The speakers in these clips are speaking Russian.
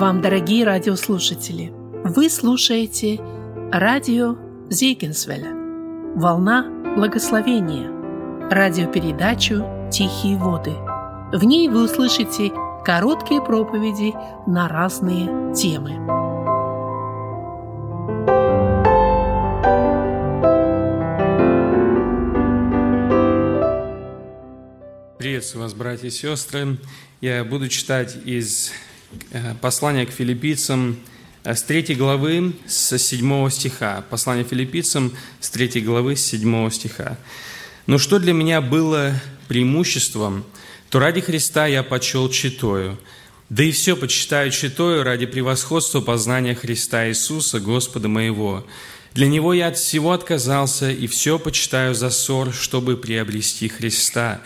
вам, дорогие радиослушатели! Вы слушаете радио Зейгенсвеля «Волна благословения» радиопередачу «Тихие воды». В ней вы услышите короткие проповеди на разные темы. Приветствую вас, братья и сестры. Я буду читать из э, послания к филиппийцам э, с 3 главы, с 7 стиха. Послание филиппийцам с 3 главы, с 7 стиха. «Но что для меня было преимуществом, то ради Христа я почел читою, да и все почитаю читою ради превосходства познания Христа Иисуса, Господа моего. Для Него я от всего отказался, и все почитаю за ссор, чтобы приобрести Христа»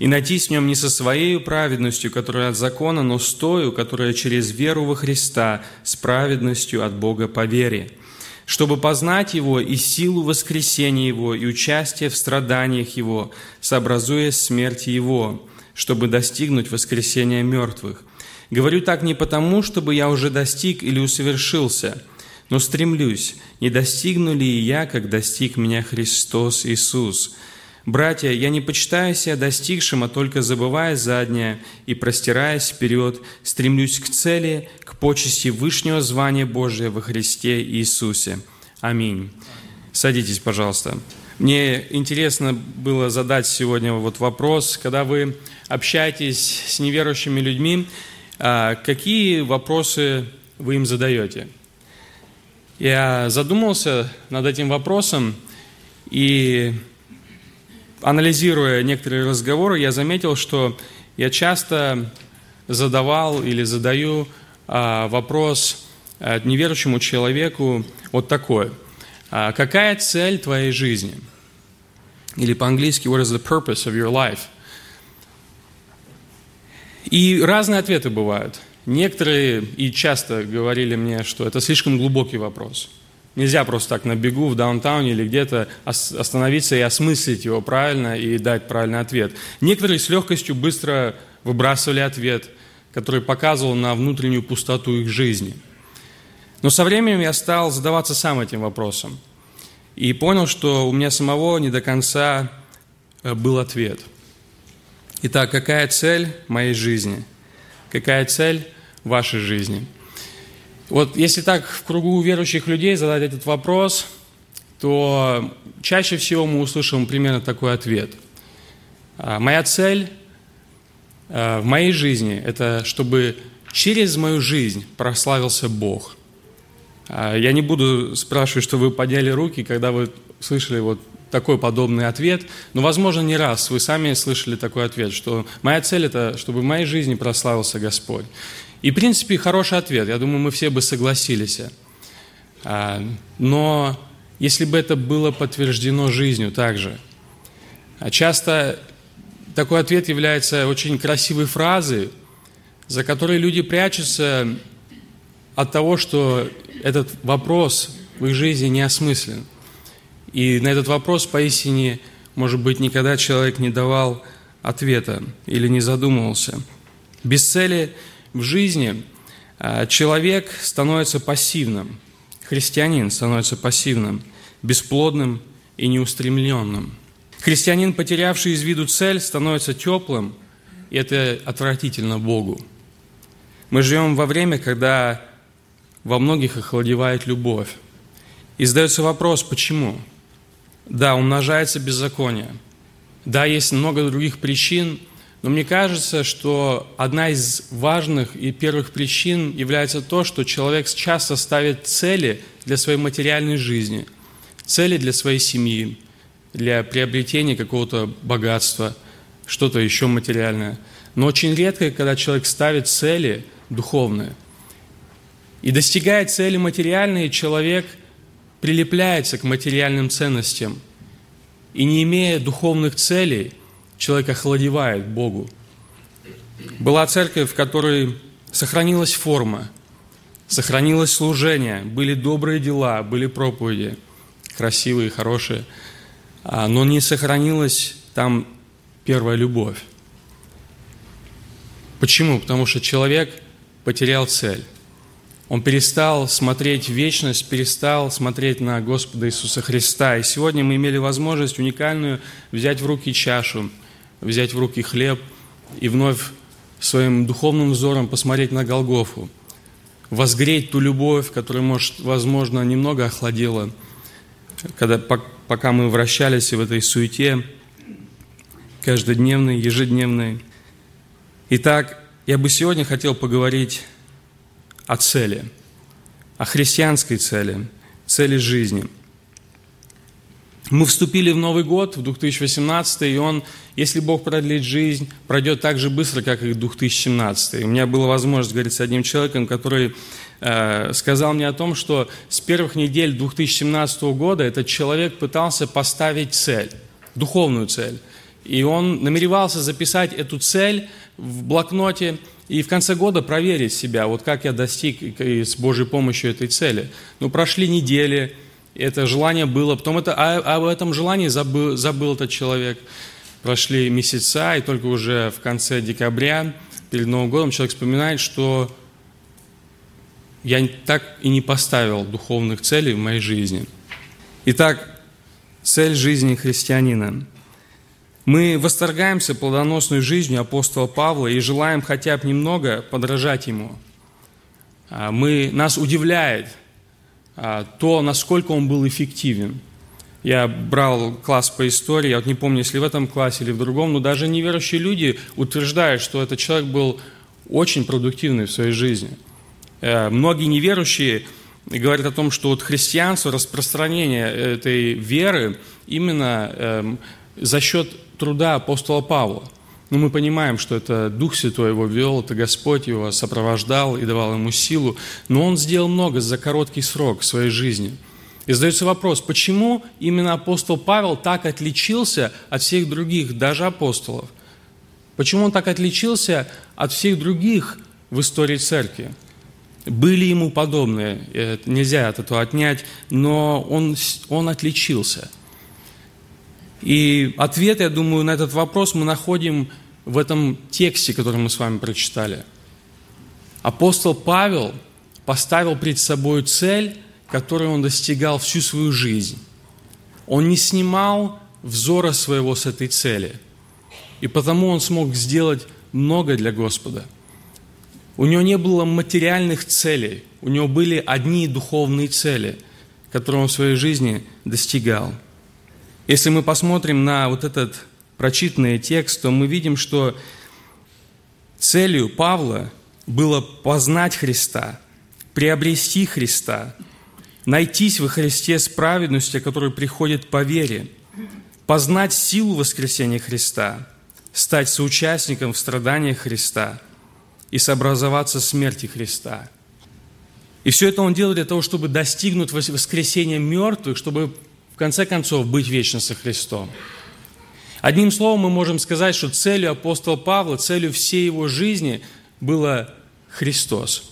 и найти с нем не со своей праведностью, которая от закона, но с тою, которая через веру во Христа, с праведностью от Бога по вере, чтобы познать Его и силу воскресения Его, и участие в страданиях Его, сообразуя смерти Его, чтобы достигнуть воскресения мертвых. Говорю так не потому, чтобы я уже достиг или усовершился, но стремлюсь, не достигну ли и я, как достиг меня Христос Иисус – Братья, я не почитаю себя достигшим, а только забывая заднее и простираясь вперед, стремлюсь к цели, к почести вышнего звания Божия во Христе Иисусе. Аминь. Садитесь, пожалуйста. Мне интересно было задать сегодня вот вопрос, когда вы общаетесь с неверующими людьми, а, какие вопросы вы им задаете? Я задумался над этим вопросом, и анализируя некоторые разговоры, я заметил, что я часто задавал или задаю а, вопрос а, неверующему человеку вот такой. А, какая цель твоей жизни? Или по-английски, what is the purpose of your life? И разные ответы бывают. Некоторые и часто говорили мне, что это слишком глубокий вопрос – Нельзя просто так на бегу в даунтауне или где-то остановиться и осмыслить его правильно и дать правильный ответ. Некоторые с легкостью быстро выбрасывали ответ, который показывал на внутреннюю пустоту их жизни. Но со временем я стал задаваться сам этим вопросом и понял, что у меня самого не до конца э, был ответ. Итак, какая цель моей жизни? Какая цель вашей жизни? Вот если так в кругу верующих людей задать этот вопрос, то чаще всего мы услышим примерно такой ответ. А, моя цель а, в моей жизни – это чтобы через мою жизнь прославился Бог. А, я не буду спрашивать, что вы подняли руки, когда вы слышали вот такой подобный ответ, но, возможно, не раз вы сами слышали такой ответ, что моя цель – это чтобы в моей жизни прославился Господь. И, в принципе, хороший ответ. Я думаю, мы все бы согласились. А, но если бы это было подтверждено жизнью также. А часто такой ответ является очень красивой фразой, за которой люди прячутся от того, что этот вопрос в их жизни не осмыслен. И на этот вопрос поистине, может быть, никогда человек не давал ответа или не задумывался. Без цели в жизни а, человек становится пассивным, христианин становится пассивным, бесплодным и неустремленным. Христианин, потерявший из виду цель, становится теплым, и это отвратительно Богу. Мы живем во время, когда во многих охладевает любовь. И задается вопрос, почему? Да, умножается беззаконие. Да, есть много других причин, но мне кажется, что одна из важных и первых причин является то, что человек часто ставит цели для своей материальной жизни, цели для своей семьи, для приобретения какого-то богатства, что-то еще материальное. Но очень редко, когда человек ставит цели духовные. И достигая цели материальные, человек прилепляется к материальным ценностям. И не имея духовных целей – человек охладевает Богу. Была церковь, в которой сохранилась форма, сохранилось служение, были добрые дела, были проповеди, красивые, хорошие, а, но не сохранилась там первая любовь. Почему? Потому что человек потерял цель. Он перестал смотреть вечность, перестал смотреть на Господа Иисуса Христа. И сегодня мы имели возможность уникальную взять в руки чашу, взять в руки хлеб и вновь своим духовным взором посмотреть на Голгофу, возгреть ту любовь, которая, может, возможно, немного охладела, когда, пока мы вращались в этой суете каждодневной, ежедневной. Итак, я бы сегодня хотел поговорить о цели, о христианской цели, цели жизни. Мы вступили в Новый год, в 2018, и он, если Бог продлит жизнь, пройдет так же быстро, как и 2017. У меня была возможность говорить с одним человеком, который э, сказал мне о том, что с первых недель 2017 года этот человек пытался поставить цель, духовную цель. И он намеревался записать эту цель в блокноте и в конце года проверить себя, вот как я достиг с Божьей помощью этой цели. Ну, прошли недели, это желание было, потом это, а, об этом желании забыл, забыл этот человек. Прошли месяца, и только уже в конце декабря, перед Новым годом, человек вспоминает, что я так и не поставил духовных целей в моей жизни. Итак, цель жизни христианина – мы восторгаемся плодоносной жизнью апостола Павла и желаем хотя бы немного подражать ему. А, мы, нас удивляет а, то, насколько он был эффективен. Я брал класс по истории, я вот не помню, если в этом классе или в другом, но даже неверующие люди утверждают, что этот человек был очень продуктивный в своей жизни. Э, многие неверующие говорят о том, что вот христианство, распространение этой веры именно эм, за счет труда апостола Павла. Но мы понимаем, что это Дух Святой его вел, это Господь его сопровождал и давал ему силу. Но он сделал много за короткий срок своей жизни. И задается вопрос, почему именно апостол Павел так отличился от всех других, даже апостолов? Почему он так отличился от всех других в истории церкви? Были ему подобные, нельзя от этого отнять, но он, он отличился – и ответ, я думаю, на этот вопрос мы находим в этом тексте, который мы с вами прочитали. Апостол Павел поставил перед собой цель, которую он достигал всю свою жизнь. Он не снимал взора своего с этой цели. И потому он смог сделать много для Господа. У него не было материальных целей, у него были одни духовные цели, которые он в своей жизни достигал – если мы посмотрим на вот этот прочитанный текст, то мы видим, что целью Павла было познать Христа, приобрести Христа, найтись во Христе с праведностью, которая приходит по вере, познать силу воскресения Христа, стать соучастником в страданиях Христа и сообразоваться смерти Христа. И все это он делает для того, чтобы достигнуть воскресения мертвых, чтобы конце концов быть вечно со Христом. Одним словом, мы можем сказать, что целью апостола Павла, целью всей его жизни было Христос.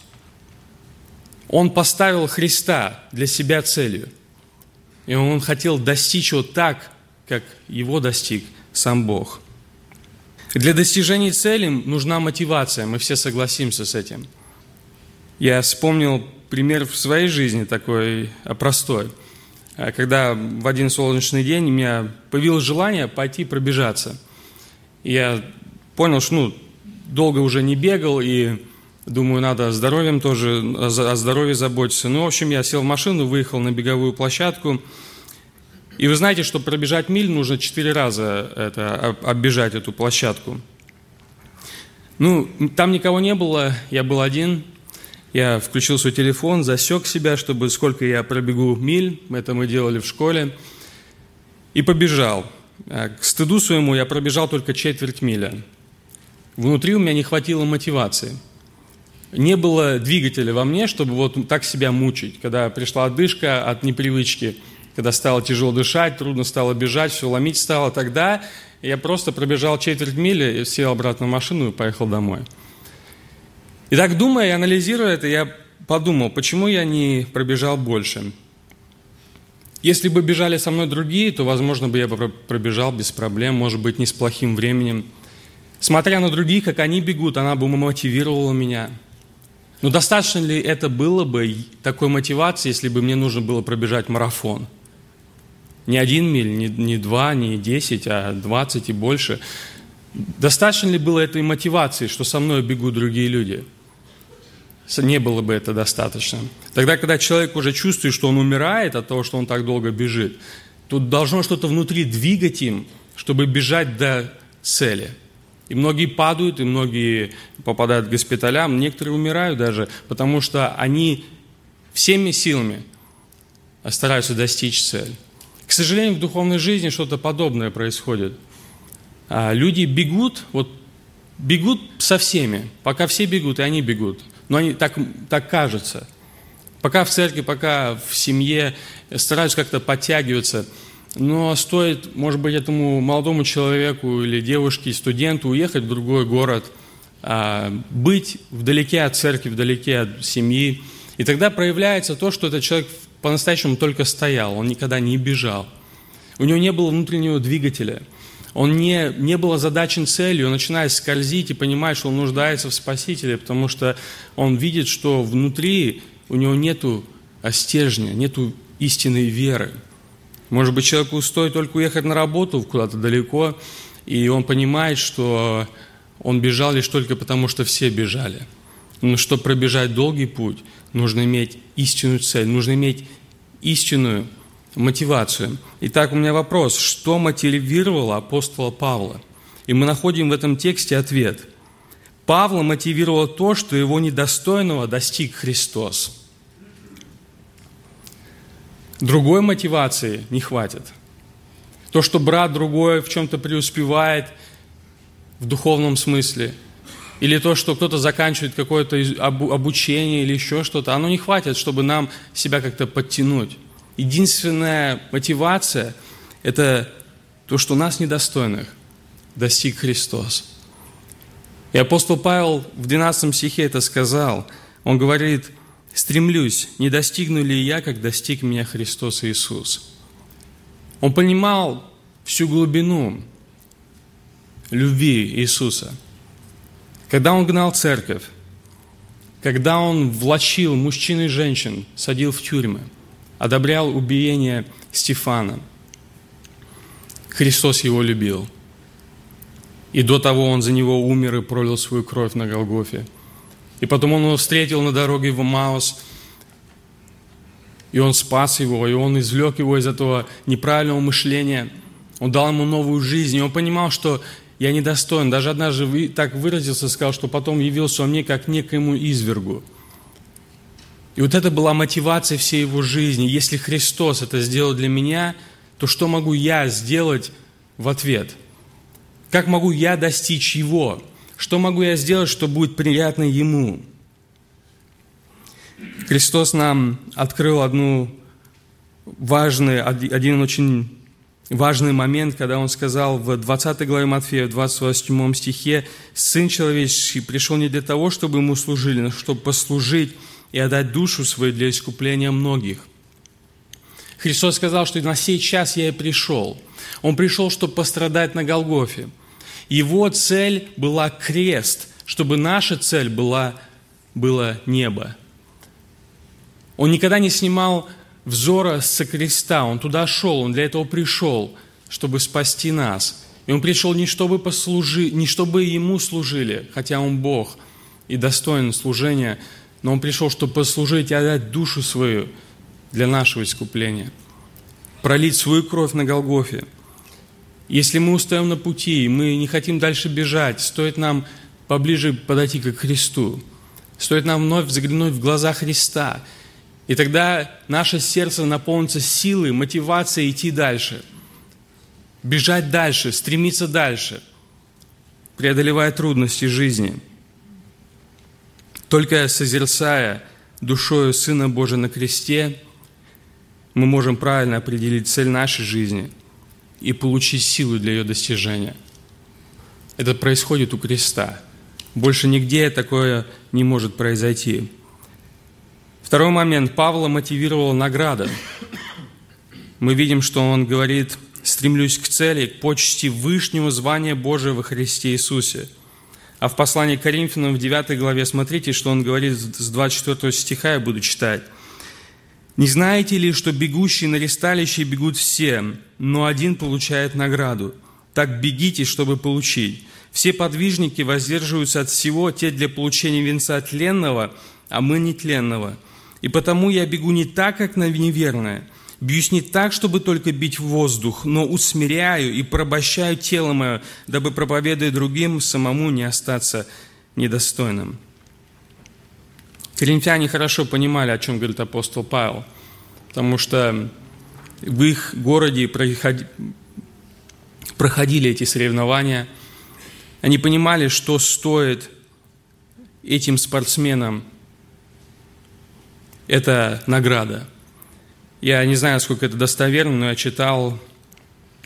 Он поставил Христа для себя целью. И он хотел достичь его так, как его достиг сам Бог. Для достижения цели нужна мотивация, мы все согласимся с этим. Я вспомнил пример в своей жизни такой простой – Э, когда в один солнечный день у меня появилось желание пойти пробежаться. Я понял, что ну, долго уже не бегал, и думаю, надо здоровьем тоже, о здоровье заботиться. Ну, в общем, я сел в машину, выехал на беговую площадку. И вы знаете, что пробежать миль нужно четыре раза это, оббежать эту площадку. Ну, там никого не было, я был один – я включил свой телефон, засек себя, чтобы сколько я пробегу миль, это мы делали в школе, и побежал. А, к стыду своему я пробежал только четверть миля. Внутри у меня не хватило мотивации. Не было двигателя во мне, чтобы вот так себя мучить. Когда пришла отдышка от непривычки, когда стало тяжело дышать, трудно стало бежать, все ломить стало, тогда я просто пробежал четверть мили, сел обратно в машину и поехал домой. И так думая и анализируя это, я подумал, почему я не пробежал больше. Если бы бежали со мной другие, то, возможно, бы я пробежал без проблем, может быть, не с плохим временем. Смотря на других, как они бегут, она бы мотивировала меня. Но достаточно ли это было бы такой мотивации, если бы мне нужно было пробежать марафон? Не один миль, не, не два, не десять, а двадцать и больше. Достаточно ли было этой мотивации, что со мной бегут другие люди? Не было бы это достаточно. Тогда, когда человек уже чувствует, что он умирает от того, что он так долго бежит, тут должно что-то внутри двигать им, чтобы бежать до цели – и многие падают, и многие попадают к госпиталям, некоторые умирают даже, потому что они всеми силами стараются достичь цели. К сожалению, в духовной жизни что-то подобное происходит. А люди бегут, вот бегут со всеми, пока все бегут, и они бегут. Но они так, так кажется. Пока в церкви, пока в семье стараются как-то подтягиваться – но стоит, может быть, этому молодому человеку или девушке, студенту уехать в другой город, а, быть вдалеке от церкви, вдалеке от семьи, и тогда проявляется то, что этот человек по-настоящему только стоял, он никогда не бежал. У него не было внутреннего двигателя. Он не, не был озадачен целью, он начинает скользить и понимает, что он нуждается в Спасителе, потому что он видит, что внутри у него нету стержня, нету истинной веры. Может быть, человеку стоит только уехать на работу куда-то далеко, и он понимает, что он бежал лишь только потому, что все бежали. Но чтобы пробежать долгий путь, нужно иметь истинную цель, нужно иметь истинную мотивацию. Итак, у меня вопрос, что мотивировало апостола Павла? И мы находим в этом тексте ответ. Павла мотивировало то, что его недостойного достиг Христос. Другой мотивации не хватит. То, что брат другой в чем-то преуспевает в духовном смысле, или то, что кто-то заканчивает какое-то обучение или еще что-то, оно не хватит, чтобы нам себя как-то подтянуть. Единственная мотивация – это то, что нас недостойных достиг Христос. И апостол Павел в 12 стихе это сказал. Он говорит, стремлюсь, не достигну ли я, как достиг меня Христос Иисус. Он понимал всю глубину любви Иисуса. Когда он гнал церковь, когда он влачил мужчин и женщин, садил в тюрьмы, одобрял убиение Стефана, Христос его любил. И до того он за него умер и пролил свою кровь на Голгофе – и потом он его встретил на дороге в Маус, и он спас его, и он извлек его из этого неправильного мышления. Он дал ему новую жизнь, и он понимал, что я недостоин. Даже однажды так выразился, сказал, что потом явился он мне как некоему извергу. И вот это была мотивация всей его жизни. Если Христос это сделал для меня, то что могу я сделать в ответ? Как могу я достичь Его? Что могу я сделать, что будет приятно Ему? Христос нам открыл одну важный, один очень важный момент, когда Он сказал в 20 главе Матфея, в 28 стихе, «Сын человеческий пришел не для того, чтобы Ему служили, но чтобы послужить и отдать душу свою для искупления многих». Христос сказал, что на сей час я и пришел. Он пришел, чтобы пострадать на Голгофе. Его цель была крест, чтобы наша цель была, было небо. Он никогда не снимал взора с креста, он туда шел, он для этого пришел, чтобы спасти нас. И он пришел не чтобы, послужи, не чтобы ему служили, хотя он Бог и достоин служения, но он пришел, чтобы послужить и отдать душу свою для нашего искупления, пролить свою кровь на Голгофе – если мы устаем на пути, мы не хотим дальше бежать, стоит нам поближе подойти к Христу. Стоит нам вновь взглянуть в глаза Христа. И тогда наше сердце наполнится силой, мотивацией идти дальше. Бежать дальше, стремиться дальше, преодолевая трудности жизни. Только созерцая душою Сына Божия на кресте, мы можем правильно определить цель нашей жизни – и получить силу для ее достижения. Это происходит у креста. Больше нигде такое не может произойти. Второй момент. Павла мотивировала награда. Мы видим, что он говорит, стремлюсь к цели, к почести вышнего звания Божия во Христе Иисусе. А в послании к Коринфянам в 9 главе смотрите, что он говорит с 24 стиха, я буду читать. «Не знаете ли, что бегущие на ресталище бегут все, но один получает награду? Так бегите, чтобы получить. Все подвижники воздерживаются от всего, те для получения венца тленного, а мы нетленного. И потому я бегу не так, как на неверное, Бьюсь не так, чтобы только бить в воздух, но усмиряю и порабощаю тело мое, дабы, проповедуя другим, самому не остаться недостойным. Коринфяне хорошо понимали, о чем говорит апостол Павел, потому что в их городе проходили эти соревнования. Они понимали, что стоит этим спортсменам эта награда – я не знаю, сколько это достоверно, но я читал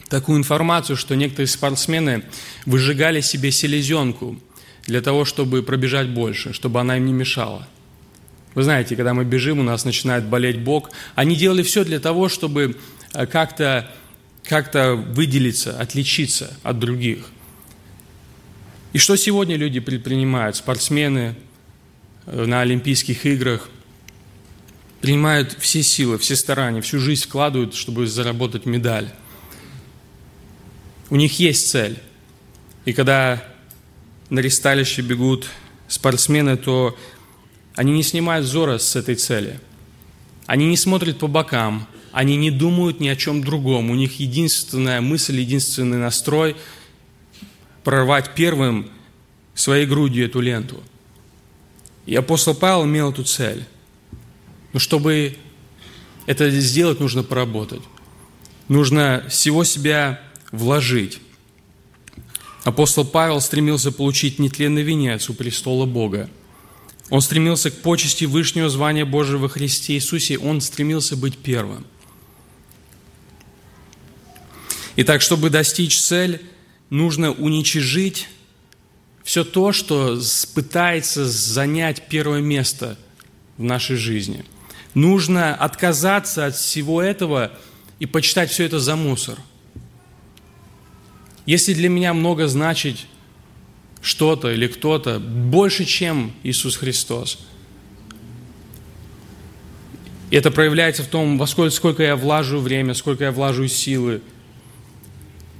такую информацию, что некоторые спортсмены выжигали себе селезенку для того, чтобы пробежать больше, чтобы она им не мешала. Вы знаете, когда мы бежим, у нас начинает болеть бок. Они делали все для того, чтобы э, как-то как выделиться, отличиться от других. И что сегодня люди предпринимают? Спортсмены э, на Олимпийских играх – принимают все силы, все старания, всю жизнь вкладывают, чтобы заработать медаль. У них есть цель. И когда на ресталище бегут спортсмены, то они не снимают взора с этой цели. Они не смотрят по бокам, они не думают ни о чем другом. У них единственная мысль, единственный настрой – прорвать первым своей грудью эту ленту. И апостол Павел имел эту цель. Но чтобы это сделать, нужно поработать. Нужно всего себя вложить. Апостол Павел стремился получить нетленный венец у престола Бога. Он стремился к почести вышнего звания Божьего во Христе Иисусе. Он стремился быть первым. Итак, чтобы достичь цель, нужно уничижить все то, что пытается занять первое место в нашей жизни – Нужно отказаться от всего этого и почитать все это за мусор. Если для меня много значит что-то или кто-то больше, чем Иисус Христос, это проявляется в том, во сколько, сколько я влажу время, сколько я влажу силы,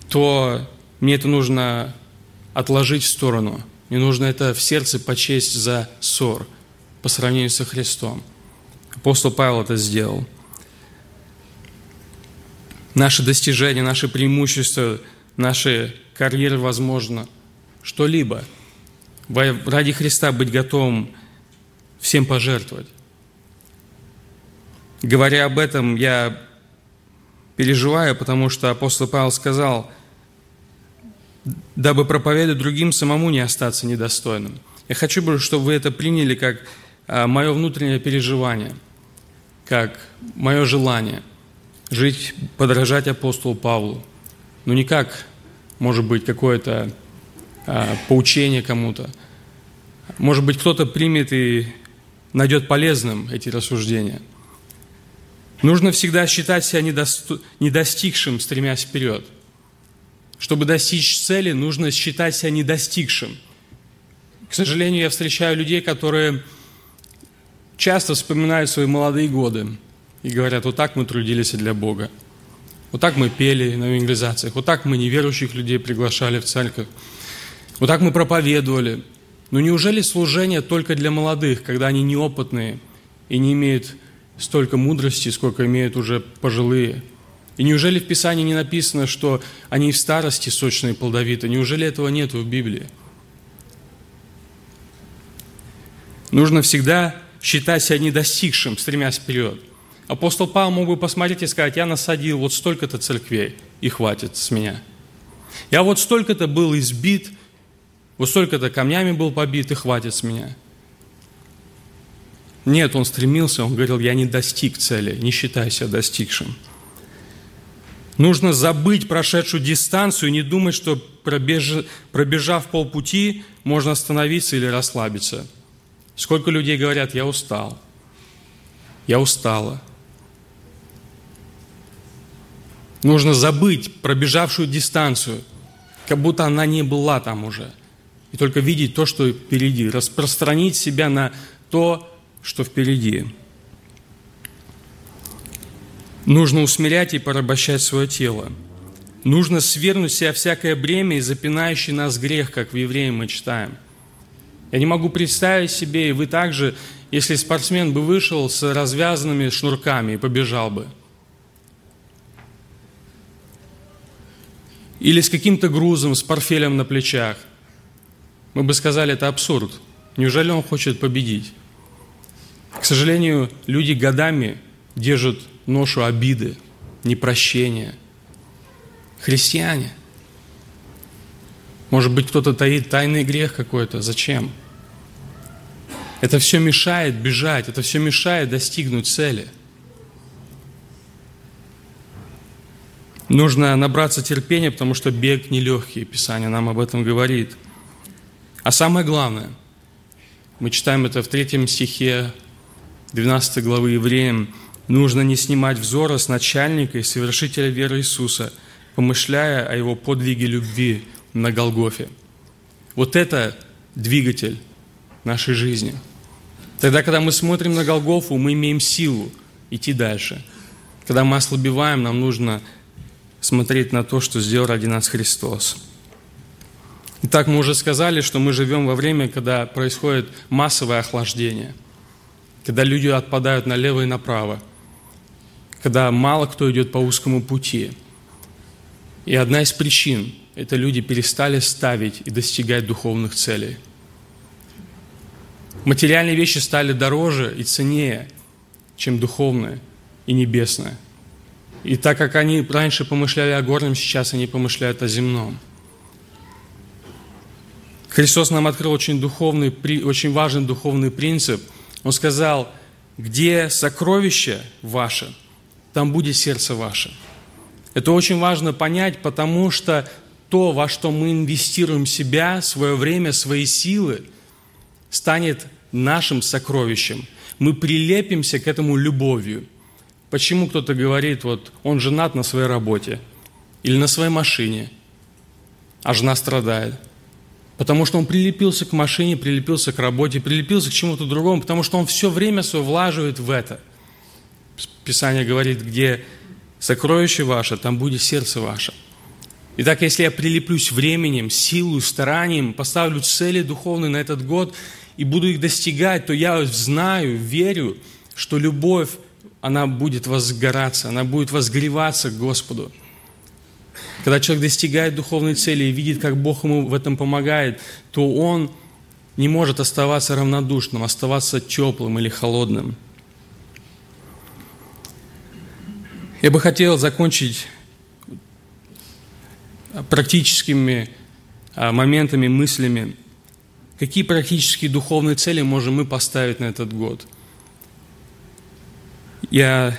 то мне это нужно отложить в сторону. Мне нужно это в сердце почесть за ссор по сравнению со Христом. Апостол Павел это сделал. Наши достижения, наши преимущества, наши карьеры, возможно, что-либо. Ради Христа быть готовым всем пожертвовать. Говоря об этом, я переживаю, потому что апостол Павел сказал, дабы проповедовать другим, самому не остаться недостойным. Я хочу, чтобы вы это приняли как мое внутреннее переживание, как мое желание жить, подражать апостолу Павлу, но не как, может быть, какое-то а, поучение кому-то. Может быть, кто-то примет и найдет полезным эти рассуждения. Нужно всегда считать себя недостигшим, стремясь вперед. Чтобы достичь цели, нужно считать себя недостигшим. К сожалению, я встречаю людей, которые часто вспоминают свои молодые годы и говорят, вот так мы трудились для Бога. Вот так мы пели на евангелизациях, вот так мы неверующих людей приглашали в церковь, вот так мы проповедовали. Но неужели служение только для молодых, когда они неопытные и не имеют столько мудрости, сколько имеют уже пожилые? И неужели в Писании не написано, что они в старости сочные и плодовиты? Неужели этого нет в Библии? Нужно всегда считать себя недостигшим, стремясь вперед. Апостол Павел мог бы посмотреть и сказать, я насадил вот столько-то церквей, и хватит с меня. Я вот столько-то был избит, вот столько-то камнями был побит, и хватит с меня. Нет, он стремился, он говорил, я не достиг цели, не считай себя достигшим. Нужно забыть прошедшую дистанцию и не думать, что пробеж... пробежав полпути, можно остановиться или расслабиться – Сколько людей говорят, я устал, я устала. Нужно забыть пробежавшую дистанцию, как будто она не была там уже. и только видеть то, что впереди, распространить себя на то, что впереди. Нужно усмирять и порабощать свое тело. Нужно свернуть себя всякое бремя и запинающий нас грех, как в Евреям мы читаем. Я не могу представить себе, и вы также, если спортсмен бы вышел с развязанными шнурками и побежал бы. Или с каким-то грузом, с портфелем на плечах. Мы бы сказали, это абсурд. Неужели он хочет победить? К сожалению, люди годами держат ношу обиды, непрощения. Христиане. Может быть, кто-то таит тайный грех какой-то. Зачем? Это все мешает бежать, это все мешает достигнуть цели. Нужно набраться терпения, потому что бег нелегкий, Писание нам об этом говорит. А самое главное, мы читаем это в третьем стихе 12 главы Евреям, нужно не снимать взора с начальника и совершителя веры Иисуса, помышляя о его подвиге любви на Голгофе. Вот это двигатель нашей жизни – Тогда, когда мы смотрим на Голгофу, мы имеем силу идти дальше. Когда мы ослабеваем, нам нужно смотреть на то, что сделал ради нас Христос. Итак, мы уже сказали, что мы живем во время, когда происходит массовое охлаждение, когда люди отпадают налево и направо, когда мало кто идет по узкому пути. И одна из причин – это люди перестали ставить и достигать духовных целей – Материальные вещи стали дороже и ценнее, чем духовные и небесные. И так как они раньше помышляли о горном, сейчас они помышляют о земном. Христос нам открыл очень, духовный, очень важный духовный принцип. Он сказал, где сокровище ваше, там будет сердце ваше. Это очень важно понять, потому что то, во что мы инвестируем себя, свое время, свои силы, станет нашим сокровищем. Мы прилепимся к этому любовью. Почему кто-то говорит, вот он женат на своей работе или на своей машине, а жена страдает? Потому что он прилепился к машине, прилепился к работе, прилепился к чему-то другому, потому что он все время свое влаживает в это. Писание говорит, где сокровище ваше, там будет сердце ваше. Итак, если я прилеплюсь временем, силой, старанием, поставлю цели духовные на этот год – и буду их достигать, то я знаю, верю, что любовь, она будет возгораться, она будет возгреваться к Господу. Когда человек достигает духовной цели и видит, как Бог ему в этом помогает, то он не может оставаться равнодушным, оставаться теплым или холодным. Я бы хотел закончить практическими а, моментами, мыслями Какие практические духовные цели можем мы поставить на этот год? Я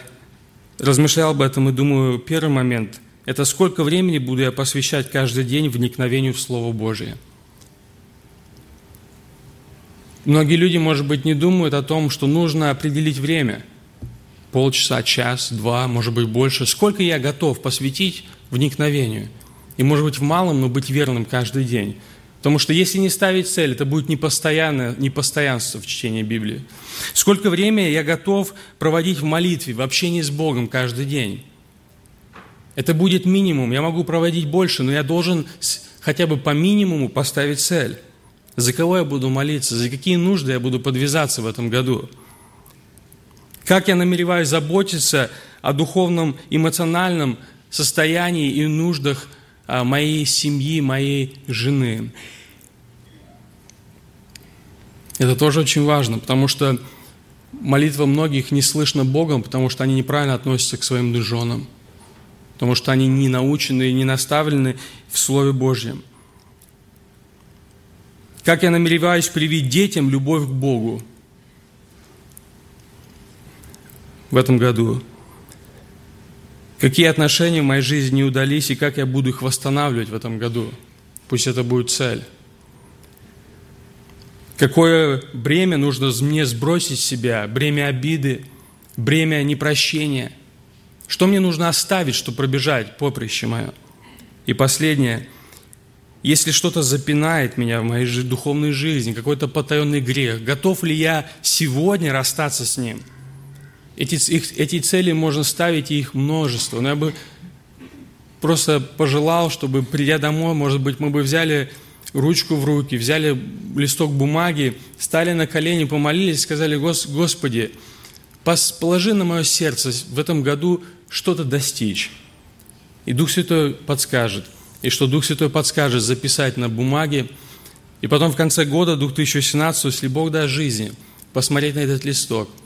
размышлял об этом и думаю, первый момент – это сколько времени буду я посвящать каждый день вникновению в Слово Божие. Многие люди, может быть, не думают о том, что нужно определить время – полчаса, час, два, может быть, больше. Сколько я готов посвятить вникновению? И, может быть, в малом, но быть верным каждый день – Потому что если не ставить цель, это будет непостоянное, непостоянство в чтении Библии. Сколько времени я готов проводить в молитве, в общении с Богом каждый день? Это будет минимум. Я могу проводить больше, но я должен хотя бы по минимуму поставить цель. За кого я буду молиться, за какие нужды я буду подвязаться в этом году. Как я намереваюсь заботиться о духовном, эмоциональном состоянии и нуждах моей семьи, моей жены. Это тоже очень важно, потому что молитва многих не слышна Богом, потому что они неправильно относятся к своим женам, потому что они не научены и не наставлены в Слове Божьем. Как я намереваюсь привить детям любовь к Богу в этом году? Какие отношения в моей жизни не удались и как я буду их восстанавливать в этом году? Пусть это будет цель. Какое бремя нужно мне сбросить с себя? Бремя обиды, бремя непрощения. Что мне нужно оставить, чтобы пробежать поприще мое? И последнее. Если что-то запинает меня в моей духовной жизни, какой-то потаенный грех, готов ли я сегодня расстаться с ним? Эти, их, эти цели можно ставить, их множество. Но я бы просто пожелал, чтобы, придя домой, может быть, мы бы взяли ручку в руки, взяли листок бумаги, стали на колени, помолились, сказали, Господи, положи на мое сердце в этом году что-то достичь. И Дух Святой подскажет. И что Дух Святой подскажет записать на бумаге. И потом в конце года, 2017, если Бог даст жизни, посмотреть на этот листок –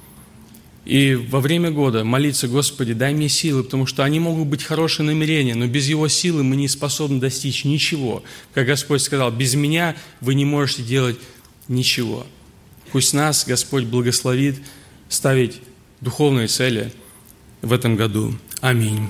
и во время года молиться, Господи, дай мне силы, потому что они могут быть хорошие намерения, но без Его силы мы не способны достичь ничего. Как Господь сказал, без меня вы не можете делать ничего. Пусть нас Господь благословит ставить духовные цели в этом году. Аминь.